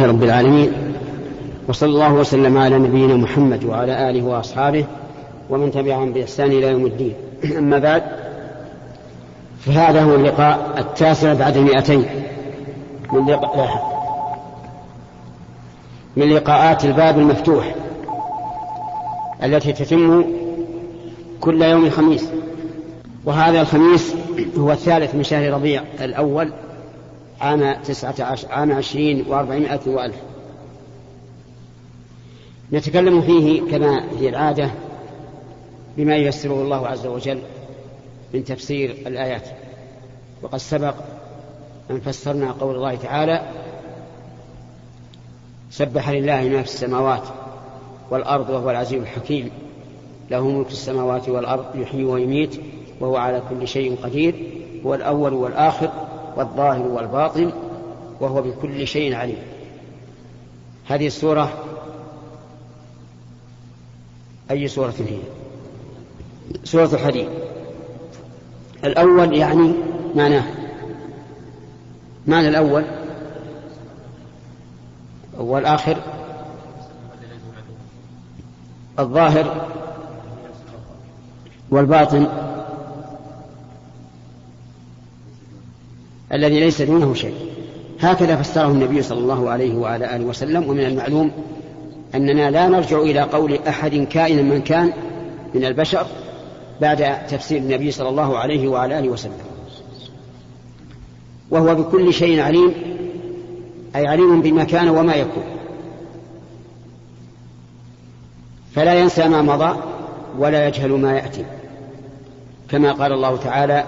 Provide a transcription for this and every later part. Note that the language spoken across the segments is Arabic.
رب العالمين. وصلى الله وسلم على نبينا محمد وعلى آله وأصحابه ومن تبعهم بإحسان إلى يوم الدين. أما بعد فهذا هو اللقاء التاسع بعد المئتين من لقاء من لقاءات الباب المفتوح التي تتم كل يوم خميس وهذا الخميس هو الثالث من شهر ربيع الأول عام تسعة عشر عام عشرين وأربعمائة وألف. نتكلم فيه كما هي العادة بما ييسره الله عز وجل من تفسير الآيات. وقد سبق أن فسرنا قول الله تعالى سبح لله ما في السماوات والأرض وهو العزيز الحكيم. له ملك السماوات والأرض يحيي ويميت وهو على كل شيء قدير هو الأول والآخر. والظاهر والباطن وهو بكل شيء عليم. هذه السورة أي سورة هي؟ سورة الحديد. الأول يعني معناه. معنى الأول؟ والآخر؟ الظاهر والباطن؟ الذي ليس دونه شيء. هكذا فسره النبي صلى الله عليه وعلى آله وسلم ومن المعلوم أننا لا نرجع إلى قول أحد كائنا من كان من البشر بعد تفسير النبي صلى الله عليه وعلى آله وسلم. وهو بكل شيء عليم أي عليم بما كان وما يكون. فلا ينسى ما مضى ولا يجهل ما يأتي كما قال الله تعالى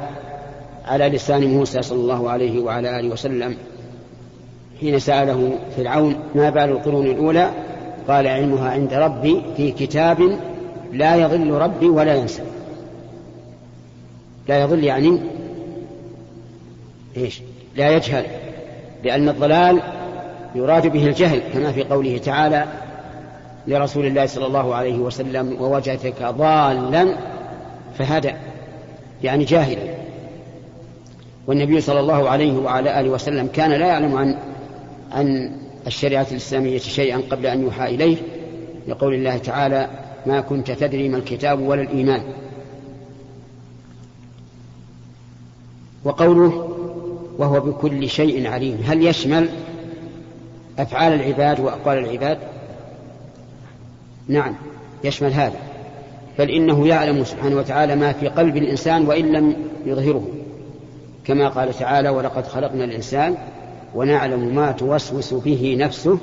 على لسان موسى صلى الله عليه وعلى آله وسلم حين سأله فرعون ما بال القرون الأولى؟ قال علمها عند ربي في كتاب لا يضل ربي ولا ينسى. لا يضل يعني إيش؟ لا يجهل لأن الضلال يراد به الجهل كما في قوله تعالى لرسول الله صلى الله عليه وسلم ووجدتك ضالا فهدى يعني جاهلا والنبي صلى الله عليه وعلى آله وسلم كان لا يعلم عن عن الشريعة الإسلامية شيئا قبل أن يوحى إليه لقول الله تعالى ما كنت تدري ما الكتاب ولا الإيمان. وقوله وهو بكل شيء عليم. هل يشمل أفعال العباد وأقوال العباد؟ نعم يشمل هذا. بل إنه يعلم سبحانه وتعالى ما في قلب الإنسان وإن لم يظهره. كما قال تعالى ولقد خلقنا الإنسان ونعلم ما توسوس به نفسه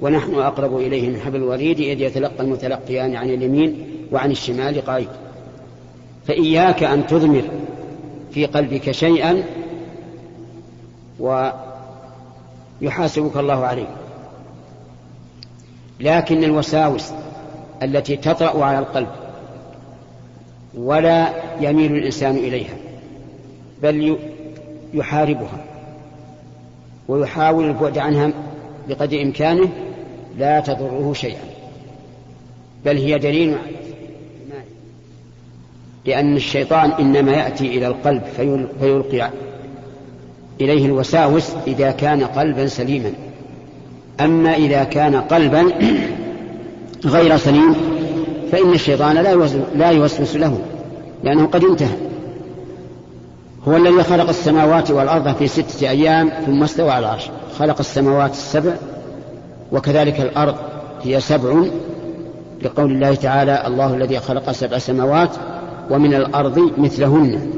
ونحن أقرب إليه من حبل الوريد إذ يتلقى المتلقيان عن اليمين وعن الشمال قائد. فإياك أن تضمر في قلبك شيئا ويحاسبك الله عليه. لكن الوساوس التي تطرأ على القلب ولا يميل الإنسان إليها بل يحاربها ويحاول البعد عنها بقدر إمكانه لا تضره شيئا. بل هي دليل لأن الشيطان إنما يأتي إلى القلب فيلقي إليه الوساوس إذا كان قلبا سليما. أما إذا كان قلبا غير سليم فإن الشيطان لا يوسوس له لأنه قد انتهى. هو الذي خلق السماوات والأرض في ستة أيام ثم استوى على العرش خلق السماوات السبع وكذلك الأرض هي سبع لقول الله تعالى الله الذي خلق سبع سماوات ومن الأرض مثلهن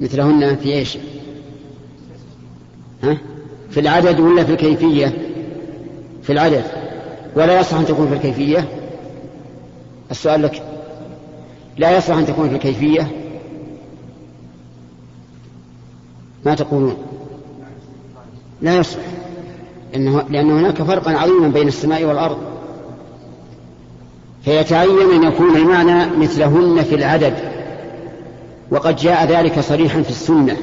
مثلهن في إيش؟ ها؟ في العدد ولا في الكيفية؟ في العدد ولا يصح أن تكون في الكيفية السؤال لك لا يصح أن تكون في الكيفية ما تقولون؟ لا يصح. إنه لأن هناك فرقا عظيما بين السماء والأرض. فيتعين أن يكون المعنى مثلهن في العدد. وقد جاء ذلك صريحا في السنة.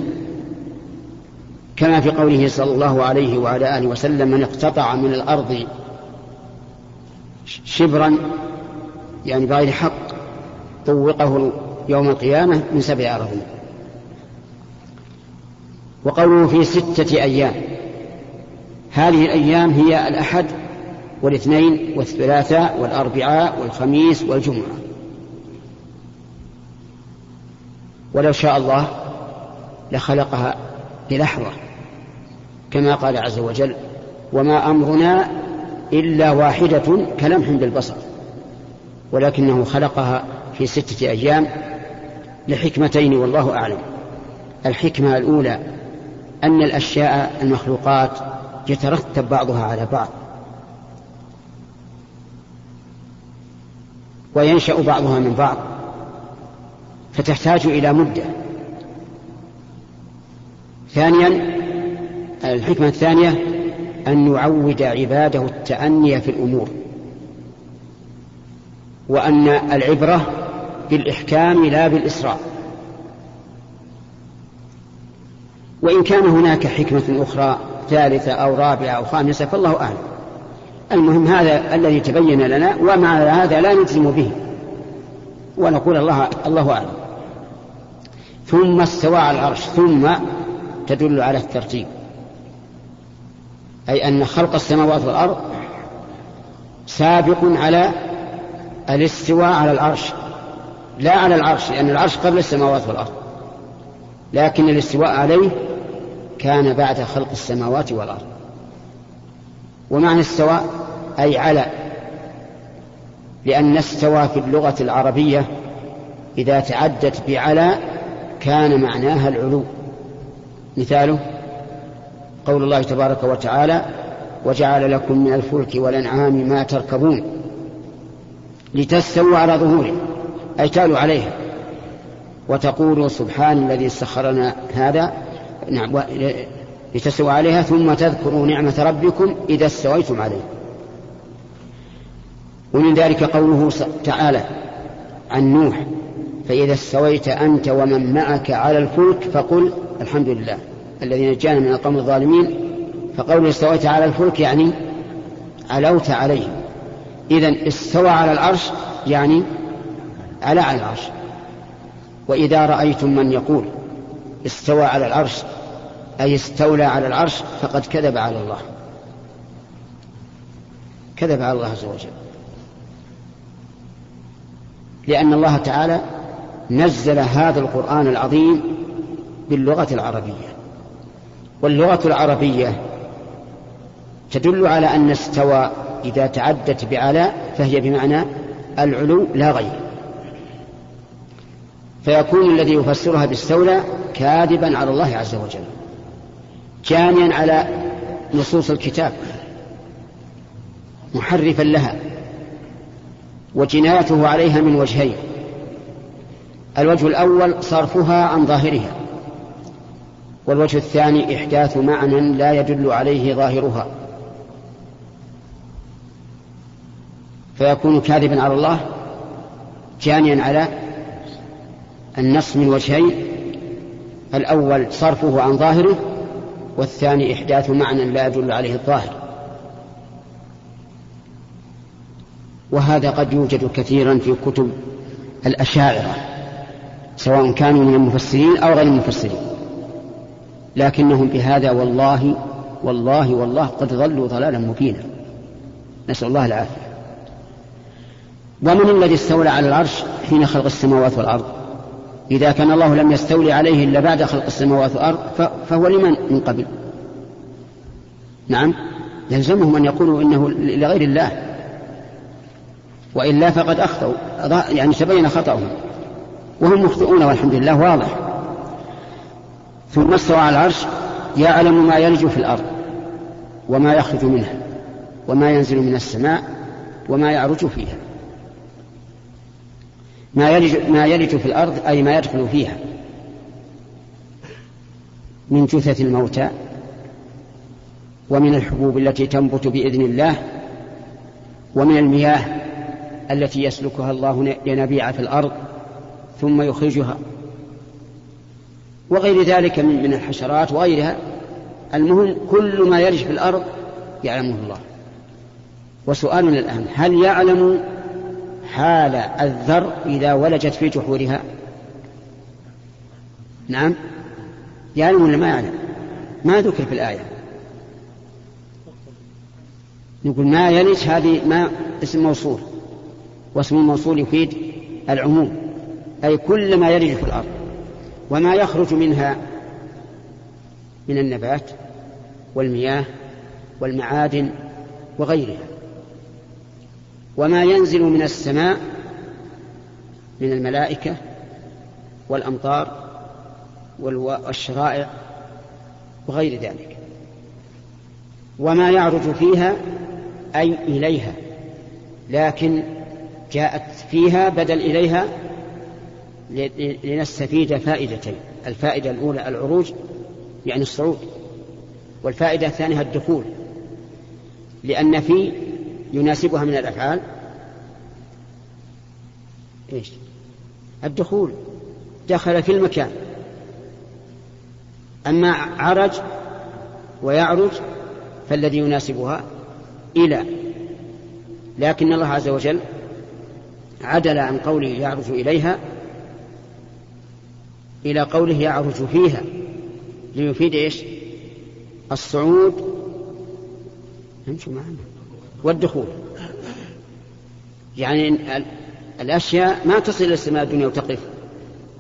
كما في قوله صلى الله عليه وعلى آله وسلم من اقتطع من الأرض شبرا يعني بغير حق طوقه يوم القيامة من سبع أراضين وقوله في ستة أيام. هذه الأيام هي الأحد والاثنين والثلاثاء والأربعاء والخميس والجمعة. ولو شاء الله لخلقها بلحظة كما قال عز وجل وما أمرنا إلا واحدة كلمح بالبصر ولكنه خلقها في ستة أيام لحكمتين والله أعلم. الحكمة الأولى أن الأشياء المخلوقات يترتب بعضها على بعض. وينشأ بعضها من بعض. فتحتاج إلى مدة. ثانيا الحكمة الثانية أن يعود عباده التأني في الأمور. وأن العبرة بالإحكام لا بالإسراء. وإن كان هناك حكمة أخرى ثالثة أو رابعة أو خامسة فالله أعلم. المهم هذا الذي تبين لنا ومع هذا لا نجزم به. ونقول الله الله أعلم. ثم استوى على العرش ثم تدل على الترتيب. أي أن خلق السماوات والأرض سابق على الاستواء على العرش. لا على العرش لأن العرش قبل السماوات والأرض. لكن الاستواء عليه كان بعد خلق السماوات والأرض. ومعنى استواء أي على لأن استوى في اللغة العربية إذا تعدت بعلى كان معناها العلو. مثاله قول الله تبارك وتعالى وجعل لكم من الفلك والأنعام ما تركبون لتستووا على ظهوره أي تالوا عليها. وتقولوا سبحان الذي سخرنا هذا نعم لتستووا عليها ثم تذكروا نعمة ربكم إذا استويتم عليه. ومن ذلك قوله تعالى عن نوح فإذا استويت أنت ومن معك على الفلك فقل الحمد لله الذي نجانا من القوم الظالمين. فقول استويت على الفلك يعني علوت عليه إذا استوى على العرش يعني على العرش. وإذا رأيتم من يقول استوى على العرش أي استولى على العرش فقد كذب على الله. كذب على الله عز وجل. لأن الله تعالى نزل هذا القرآن العظيم باللغة العربية. واللغة العربية تدل على أن استوى إذا تعدت بعلى فهي بمعنى العلو لا غير. فيكون الذي يفسرها باستولى كاذبا على الله عز وجل. جانيا على نصوص الكتاب محرفا لها وجنايته عليها من وجهين. الوجه الأول صرفها عن ظاهرها والوجه الثاني إحداث معنى لا يدل عليه ظاهرها. فيكون كاذبا على الله جانيا على النص من وجهين. الأول صرفه عن ظاهره والثاني إحداث معنى لا يدل عليه الظاهر. وهذا قد يوجد كثيرا في كتب الأشاعرة سواء كانوا من المفسرين أو غير المفسرين. لكنهم بهذا والله والله والله قد ضلوا ضلالا مبينا. نسأل الله العافية. ومن الذي استولى على العرش حين خلق السماوات والأرض؟ إذا كان الله لم يستولي عليه إلا بعد خلق السماوات والأرض فهو لمن من قبل؟ نعم. يلزمهم أن يقولوا إنه لغير الله. وإلا فقد أخطأوا. يعني تبين خطأهم. وهم مخطئون والحمد لله واضح. ثم استوى على العرش يعلم ما يلج في الأرض وما يخرج منها وما ينزل من السماء وما يعرج فيها. ما يلج, ما يلج في الأرض أي ما يدخل فيها. من جثث الموتى ومن الحبوب التي تنبت بإذن الله ومن المياه التي يسلكها الله ينابيع في الأرض ثم يخرجها. وغير ذلك من, الحشرات وغيرها. المهم كل ما يلج في الأرض يعلمه الله. وسؤالنا الآن هل يعلم حال الذر إذا ولجت في جحورها. نعم. يعلم ولا ما يعلم؟ ما ذكر في الآية. نقول ما يلج هذه ما اسم موصول. واسم الموصول يفيد العموم. أي كل ما يلج في الأرض وما يخرج منها من النبات والمياه والمعادن وغيرها. وما ينزل من السماء من الملائكة والأمطار والشرائع وغير ذلك. وما يعرج فيها أي إليها لكن جاءت فيها بدل إليها لنستفيد فائدتين. الفائدة الأولى العروج يعني الصعود. والفائدة الثانية الدخول لأن في يناسبها من الأفعال؟ إيش؟ الدخول. دخل في المكان. أما عرج ويعرج فالذي يناسبها إلى. لكن الله عز وجل عدل عن قوله يعرج إليها إلى قوله يعرج فيها ليفيد إيش؟ الصعود. معنا. والدخول. يعني الأشياء ما تصل إلى السماء الدنيا وتقف.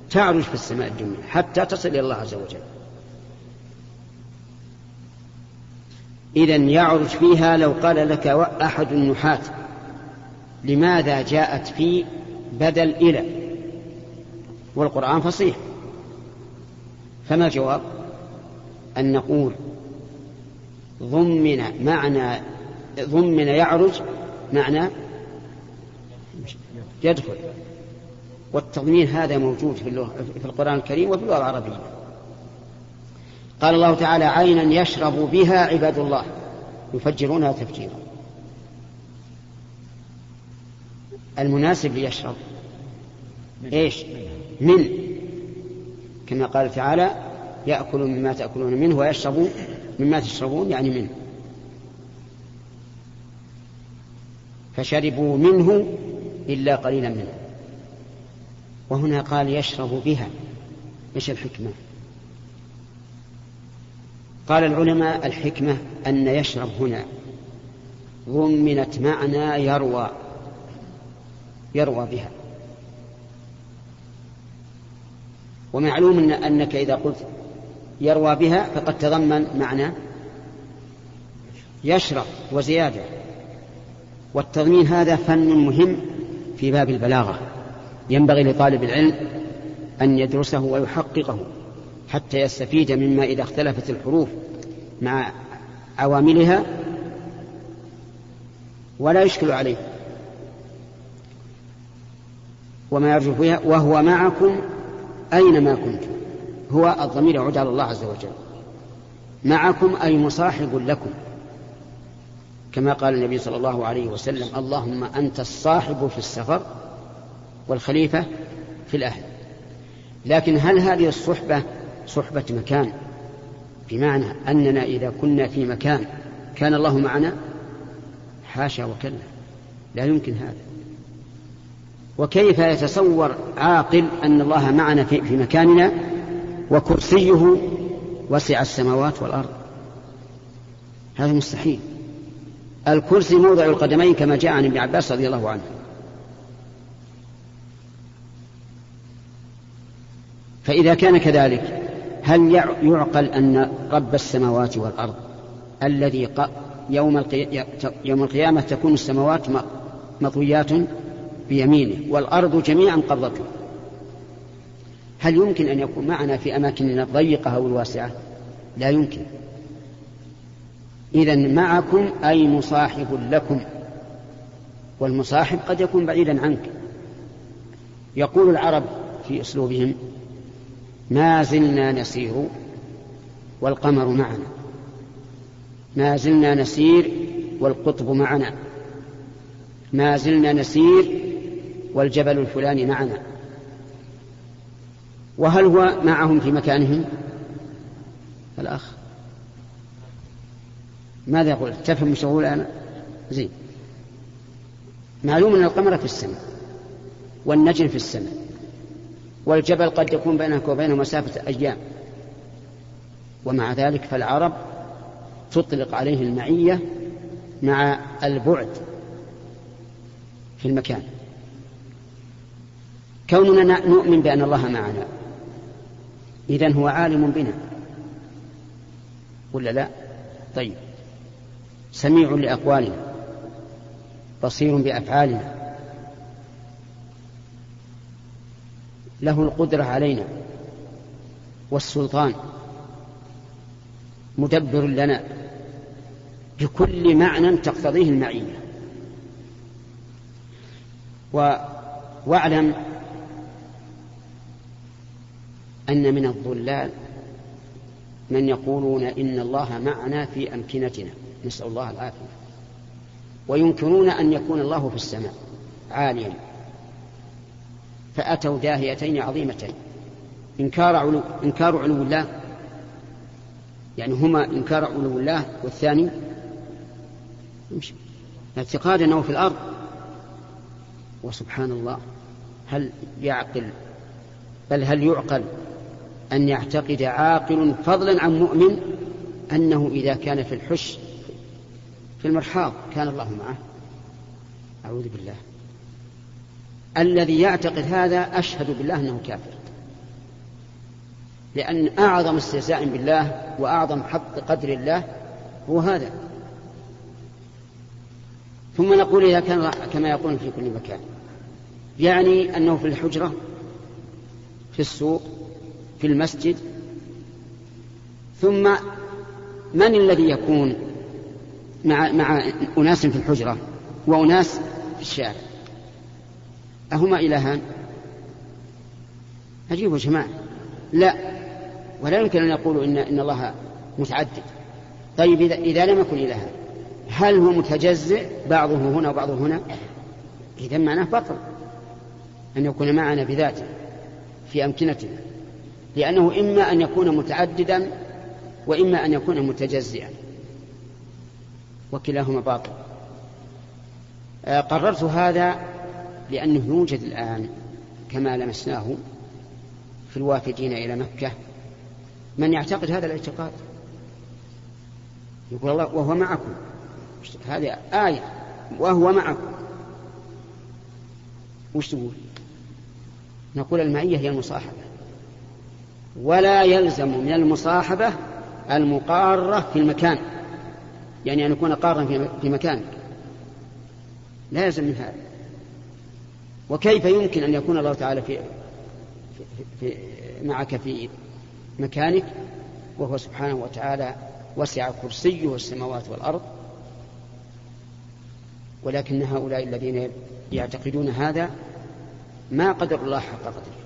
تعرج في السماء الدنيا حتى تصل إلى الله عز وجل. إذا يعرج فيها لو قال لك أحد النحاة لماذا جاءت في بدل إلى؟ والقرآن فصيح. فما الجواب؟ أن نقول ضمن معنى ضمن يعرج معنى يدخل. والتضمين هذا موجود في, في القرآن الكريم وفي اللغة العربية. قال الله تعالى عينا يشرب بها عباد الله. يفجرونها تفجيرا. المناسب ليشرب. إيش؟ من. كما قال تعالى يأكل مما تأكلون منه ويشرب مما تشربون يعني منه فشربوا منه إلا قليلا منه. وهنا قال يشرب بها إيش الحكمة؟ قال العلماء الحكمة أن يشرب هنا. ضمنت معنى يروى يروى بها. ومعلوم إن أنك إذا قلت يروى بها فقد تضمن معنى يشرب وزيادة. والتضمين هذا فن مهم في باب البلاغة. ينبغي لطالب العلم أن يدرسه ويحققه حتى يستفيد مما إذا اختلفت الحروف مع عواملها ولا يشكل عليه. وما يرجو فيها وهو معكم أينما كنتم. هو الضمير يعود على الله عز وجل. معكم أي مصاحب لكم. كما قال النبي صلى الله عليه وسلم اللهم أنت الصاحب في السفر والخليفة في الأهل. لكن هل هذه الصحبة صحبة مكان؟ بمعنى أننا إذا كنا في مكان كان الله معنا؟ حاشا وكلا. لا يمكن هذا. وكيف يتصور عاقل أن الله معنا في, مكاننا وكرسيه وسع السماوات والأرض؟ هذا مستحيل. الكرسي موضع القدمين كما جاء عن ابن عباس رضي الله عنه. فإذا كان كذلك هل يعقل أن رب السماوات والأرض الذي يوم يوم القيامة تكون السماوات مطويات بيمينه والأرض جميعا قبضته؟ هل يمكن أن يكون معنا في أماكننا الضيقة أو الواسعة؟ لا يمكن. إذا معكم أي مصاحب لكم. والمصاحب قد يكون بعيدا عنك. يقول العرب في أسلوبهم ما زلنا نسير والقمر معنا. ما زلنا نسير والقطب معنا. ما زلنا نسير والجبل الفلاني معنا. وهل هو معهم في مكانهم؟ الأخ ماذا يقول؟ تفهم مش أقول أنا؟ زين. معلوم أن القمر في السماء والنجم في السماء والجبل قد يكون بينك وبينه مسافة أيام. ومع ذلك فالعرب تطلق عليه المعية مع البعد في المكان. كوننا نؤمن بأن الله معنا. إذن هو عالم بنا. ولا لا؟ طيب. سميع لأقوالنا بصير بأفعالنا. له القدرة علينا والسلطان مدبر لنا بكل معنى تقتضيه المعية و... واعلم أن من الضلال من يقولون إن الله معنا في أمكنتنا. نسأل الله العافية. وينكرون أن يكون الله في السماء عاليا. فأتوا داهيتين عظيمتين. إنكار علو, إنكار علو الله. يعني هما إنكار علو الله والثاني اعتقاد أنه في الأرض. وسبحان الله هل يعقل بل هل يعقل أن يعتقد عاقل فضلا عن مؤمن أنه إذا كان في الحش في المرحاض كان الله معه. أعوذ بالله. الذي يعتقد هذا أشهد بالله أنه كافر. لأن أعظم استهزاء بالله وأعظم حق قدر الله هو هذا. ثم نقول إذا كان كما يقول في كل مكان. يعني أنه في الحجرة في السوق في المسجد. ثم من الذي يكون؟ مع مع أناس في الحجرة وأناس في الشارع. أهما إلهان؟ عجيب يا جماعة. لا ولا يمكن أن يقولوا إن, إن الله متعدد. طيب إذا, إذا لم يكن إلها هل هو متجزئ بعضه هنا وبعضه هنا؟ إذا معناه بطل. أن يكون معنا بذاته في أمكنتنا لأنه إما أن يكون متعددا وإما أن يكون متجزئا. وكلاهما باطل. آه، قررت هذا لأنه يوجد الآن كما لمسناه في الوافدين إلى مكة. من يعتقد هذا الاعتقاد؟ يقول الله وهو معكم. هذه آية وهو معكم. وش تقول؟ نقول المعية هي المصاحبة. ولا يلزم من المصاحبة المقارة في المكان. يعني أن يكون قارا في مكانك لا يلزم من هذا. وكيف يمكن أن يكون الله تعالى في, في, في معك في مكانك؟ وهو سبحانه وتعالى وسع كرسيه السماوات والأرض. ولكن هؤلاء الذين يعتقدون هذا ما قدر الله حق قدره.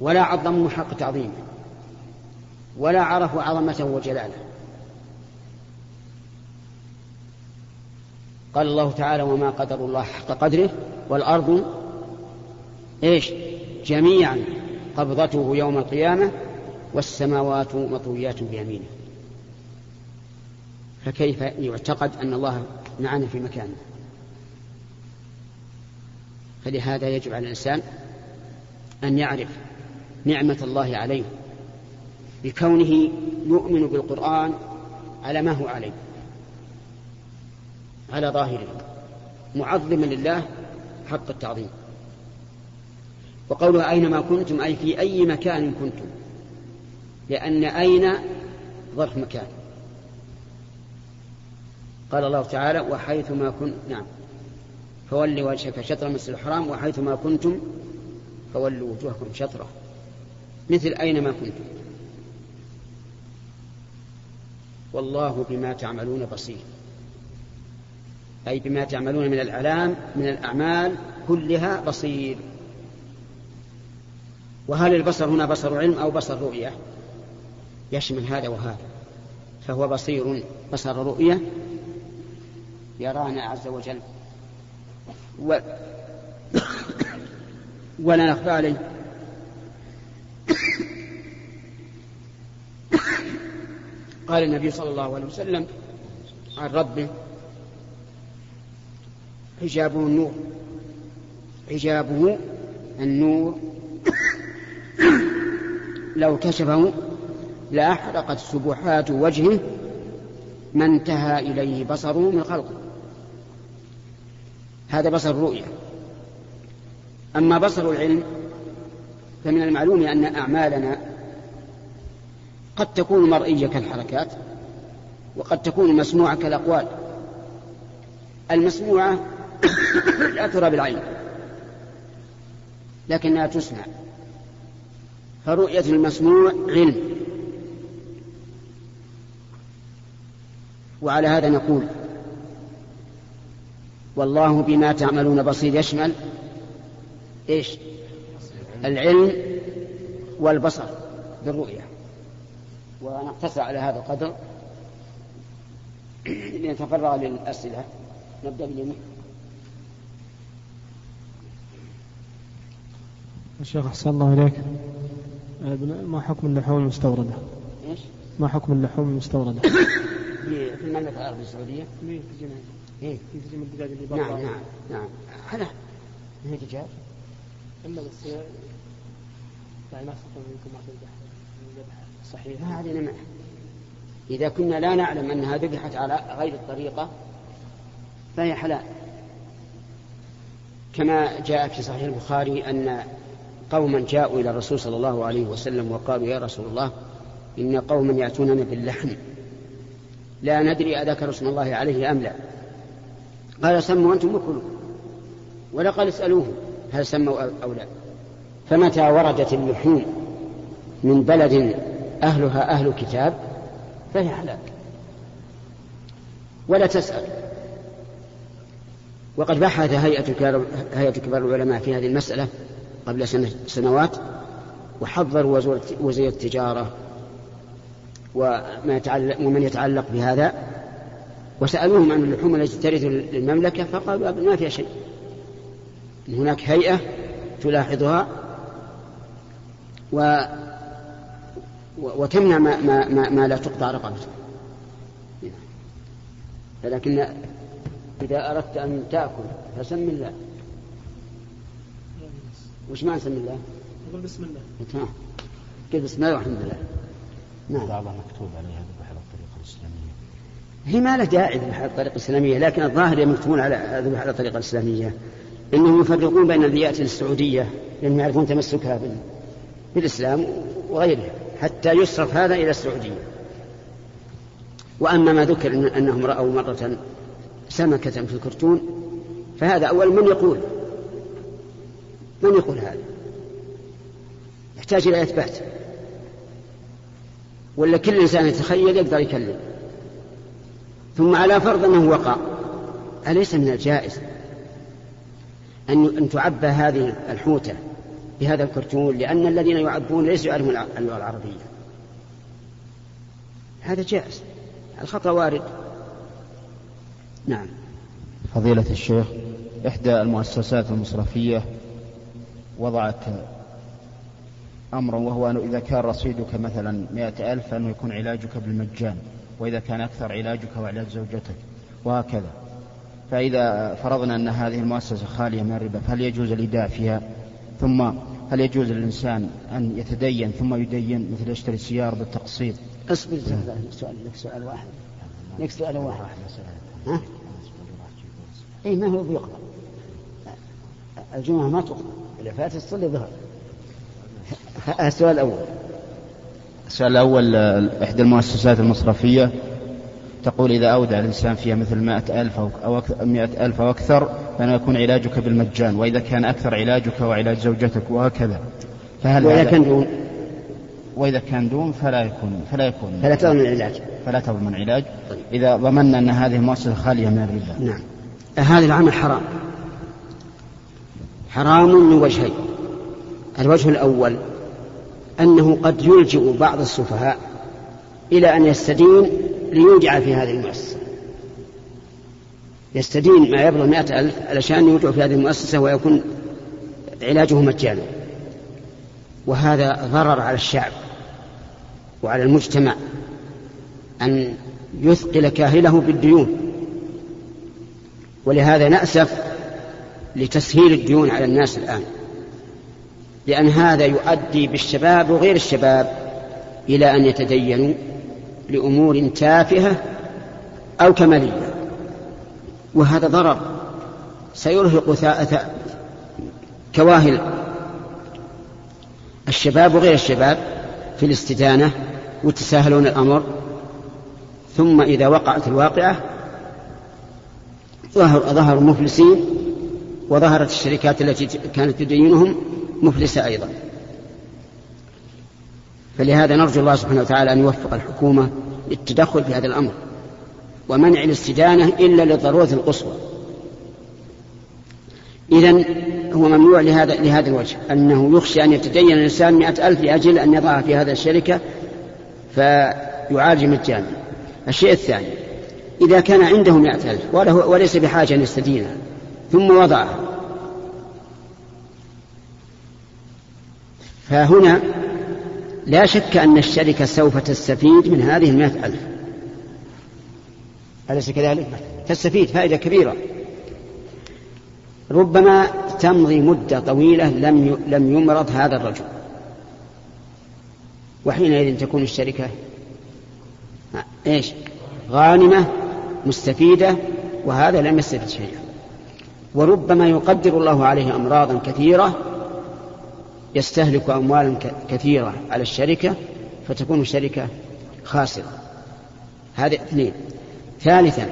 ولا عظموا حق تعظيمه. ولا عرفوا عظمته وجلاله. قال الله تعالى وما قدر الله حق قدره والأرض إيش؟ جميعا قبضته يوم القيامة والسماوات مطويات بيمينه. فكيف يعتقد أن الله معنا في مكانه؟ فلهذا يجب على الإنسان أن يعرف نعمة الله عليه بكونه يؤمن بالقرآن على ما هو عليه. على ظاهره معظما لله حق التعظيم. وقولها أينما كنتم أي في أي مكان كنتم. لأن أين ظرف مكان. قال الله تعالى وحيثما كنت نعم. فولي وجهك شطر المسجد الحرام وحيثما كنتم فولوا وجوهكم شطرة. مثل أينما كنتم. والله بما تعملون بصير. أي بما تعملون من الأعلام من الأعمال كلها بصير. وهل البصر هنا بصر علم أو بصر رؤية؟ يشمل هذا وهذا. فهو بصير بصر رؤية يرانا عز وجل. و... ولا نخفى عليه. قال النبي صلى الله عليه وسلم عن ربه حجابه النور. حجابه النور. لو كشفه لأحرقت سبحات وجهه ما انتهى إليه بصره من خلقه. هذا بصر الرؤية أما بصر العلم فمن المعلوم أن أعمالنا قد تكون مرئية كالحركات وقد تكون مسموعة كالأقوال. المسموعة لا ترى بالعين لكنها تسمع. فرؤية المسموع علم وعلى هذا نقول والله بما تعملون بصير. يشمل إيش؟ العلم والبصر بالرؤية. ونقتصر على هذا القدر. لنتفرغ للأسئلة. نبدأ باليمين. الشيخ أحسن الله إليك ما حكم اللحوم المستوردة؟ إيش؟ ما حكم اللحوم المستوردة؟ في المملكة العربية السعودية؟ في جنة إيه؟ في الدجاج اللي برا نعم نعم نعم هذا ما هي دجاج إلا بس يعني ما منكم ما تذبح ذبح صحيح ما علينا معه إذا كنا لا نعلم أنها ذبحت على غير الطريقة فهي حلال كما جاء في صحيح البخاري أن قوما جاءوا إلى الرسول صلى الله عليه وسلم وقالوا يا رسول الله إن قوما يأتوننا باللحم. لا ندري أذكر اسم الله عليه أم لا. قال سموا أنتم وكلوا. ولا قال اسألوهم هل سموا أو لا. فمتى وردت اللحوم من بلد أهلها أهل كتاب فهي حلال. ولا تسأل. وقد بحث هيئة كبار العلماء في هذه المسألة قبل سنوات وحضروا وزير التجارة وما يتعلق ومن يتعلق بهذا. وسألوهم عن اللحوم التي ترد للمملكة فقالوا ما فيها شيء. هناك هيئة تلاحظها و وتمنع ما, ما, ما, ما لا تقطع رقبته لكن إذا أردت أن تأكل فسم الله. وش معنى سم الله؟ قل بسم الله. نعم. قل بسم الله والحمد لله. نعم. بعضها مكتوب عليها ذبح على الطريقة الإسلامية. هي ما لها داعي ذبح على الطريقة الإسلامية لكن الظاهر يكتبون على ذبح على الطريقة الإسلامية إنهم يفرقون بين الذي يأتي للسعودية لأنهم يعرفون تمسكها بالإسلام وغيرها حتى يصرف هذا إلى السعودية. وأما ما ذكر إن أنهم رأوا مرة سمكة في الكرتون فهذا أول من يقول من يقول هذا؟ يحتاج إلى إثبات. ولا كل إنسان يتخيل يقدر يكلم. ثم على فرض أنه وقع أليس من الجائز أن أن تعبى هذه الحوتة بهذا الكرتون؟ لأن الذين يعبون ليسوا يعرفون اللغة العربية. هذا جائز. الخطأ وارد. نعم. فضيلة الشيخ إحدى المؤسسات المصرفية وضعت أمرا وهو أنه إذا كان رصيدك مثلا مئة ألف فأنه يكون علاجك بالمجان وإذا كان أكثر علاجك وعلاج زوجتك وهكذا. فإذا فرضنا أن هذه المؤسسة خالية من الربا فهل يجوز الإيداع فيها ثم هل يجوز للإنسان أن يتدين؟ ثم يدين مثل يشتري سيارة بالتقسيط؟ اصبر سؤال لك سؤال واحد. لك سؤال واحد. ها؟ اي ما هو بيقضى الجمعة ما تقضى إذا فاتت تصلي ظهر السؤال الأول. السؤال الأول إحدى المؤسسات المصرفية تقول إذا أودع الإنسان فيها مثل مائة ألف أو مائة ألف أو أكثر فأنا يكون علاجك بالمجان وإذا كان أكثر علاجك وعلاج زوجتك وهكذا فهل وإذا كان دون. وإذا كان دون فلا يكون فلا يكون فلا تضمن العلاج فلا تضمن علاج. إذا ضمنا أن هذه المؤسسة خالية من الربا. نعم. هذا العمل حرام. حرام من وجهين. الوجه الأول أنه قد يلجئ بعض السفهاء إلى أن يستدين ليودع في هذه المؤسسة. يستدين ما يبلغ مئة ألف علشان يودع في هذه المؤسسة ويكون علاجه مجانا. وهذا ضرر على الشعب وعلى المجتمع أن يثقل كاهله بالديون. ولهذا نأسف لتسهيل الديون على الناس الآن. لأن هذا يؤدي بالشباب وغير الشباب إلى أن يتدينوا لأمور تافهة أو كمالية. وهذا ضرر. سيرهق كواهل الشباب وغير الشباب في الاستدانة وتساهلون الأمر. ثم إذا وقعت الواقعة ظهر ظهروا مفلسين وظهرت الشركات التي كانت تدينهم مفلسة أيضا. فلهذا نرجو الله سبحانه وتعالى أن يوفق الحكومة للتدخل في هذا الأمر ومنع الاستدانة إلا للضرورة القصوى. إذا هو ممنوع لهذا لهذا الوجه أنه يخشى أن يتدين الإنسان مئة ألف لأجل أن يضعها في هذه الشركة فيعالج مجانا. الشيء الثاني إذا كان عنده مئة ألف وليس بحاجة أن يستدينها ثم وضعها فهنا لا شك أن الشركة سوف تستفيد من هذه المئة ألف. أليس كذلك؟ تستفيد فائدة كبيرة. ربما تمضي مدة طويلة لم لم يمرض هذا الرجل. وحينئذ تكون الشركة إيش؟ غانمة مستفيدة وهذا لم يستفد شيئا. وربما يقدر الله عليه أمراضا كثيرة يستهلك أموالا كثيرة على الشركة فتكون الشركة خاسرة. هذا اثنين. ثالثا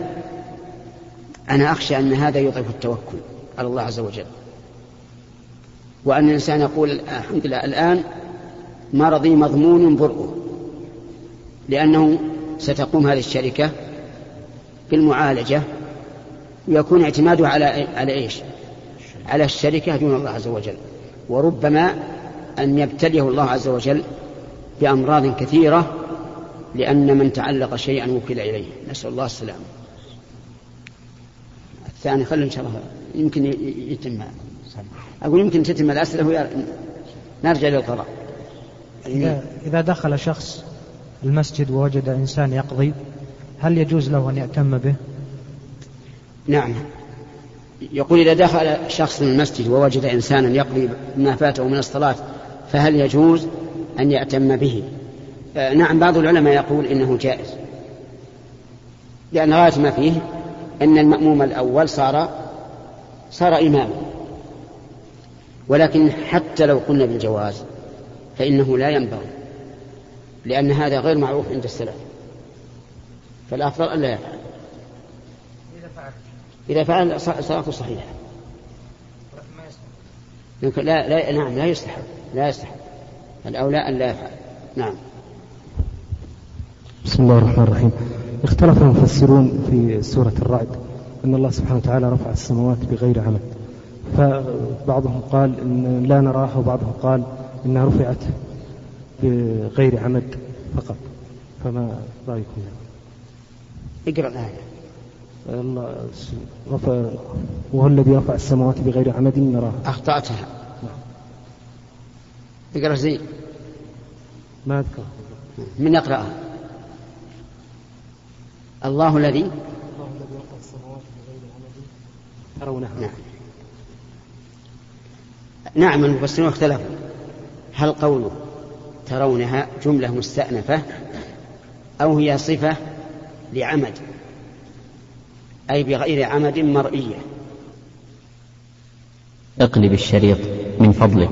أنا أخشى أن هذا يضعف التوكل على الله عز وجل. وأن الإنسان يقول الحمد لله الآن مرضي مضمون برؤه لأنه ستقوم هذه الشركة بالمعالجة ويكون اعتماده على على إيش؟ على الشركة دون الله عز وجل. وربما أن يبتليه الله عز وجل بأمراض كثيرة لأن من تعلق شيئا وكل إليه. نسأل الله السلامة. الثاني خلوا إن شاء الله. يمكن يتم. أقول يمكن تتم الأسئلة نرجع للقضاء إذا دخل شخص المسجد ووجد إنسان يقضي هل يجوز له أن يأتم به؟ نعم. يقول إذا دخل شخص من المسجد ووجد إنسانا يقضي ما فاته من الصلاة فهل يجوز أن يأتم به؟ آه نعم بعض العلماء يقول إنه جائز. لأن غاية ما فيه أن المأموم الأول صار صار إماما. ولكن حتى لو قلنا بالجواز فإنه لا ينبغي لأن هذا غير معروف عند السلف. فالأفضل ألا يفعل. إذا فعل صلاته صحيحة. لا لا نعم لا يستحب لا يستحب. الأولى أن لا يفعل. نعم. بسم الله الرحمن الرحيم. اختلف المفسرون في سورة الرعد أن الله سبحانه وتعالى رفع السماوات بغير عمد فبعضهم قال إن لا نراها وبعضهم قال إنها رفعت بغير عمد فقط. فما رأيكم؟ اقرأ الآية. رفع وهو الذي رفع السماوات بغير عمد نراها أخطأتها. اقرأ زين. ما أذكر. من يقرأها؟ الله الذي الله الذي رفع السماوات بغير عمد ترونها نعم. نعم المفسرون اختلفوا. هل قوله ترونها جملة مستأنفة أو هي صفة لعمد؟ أي بغير عمد مرئية. اقلب الشريط من فضلك.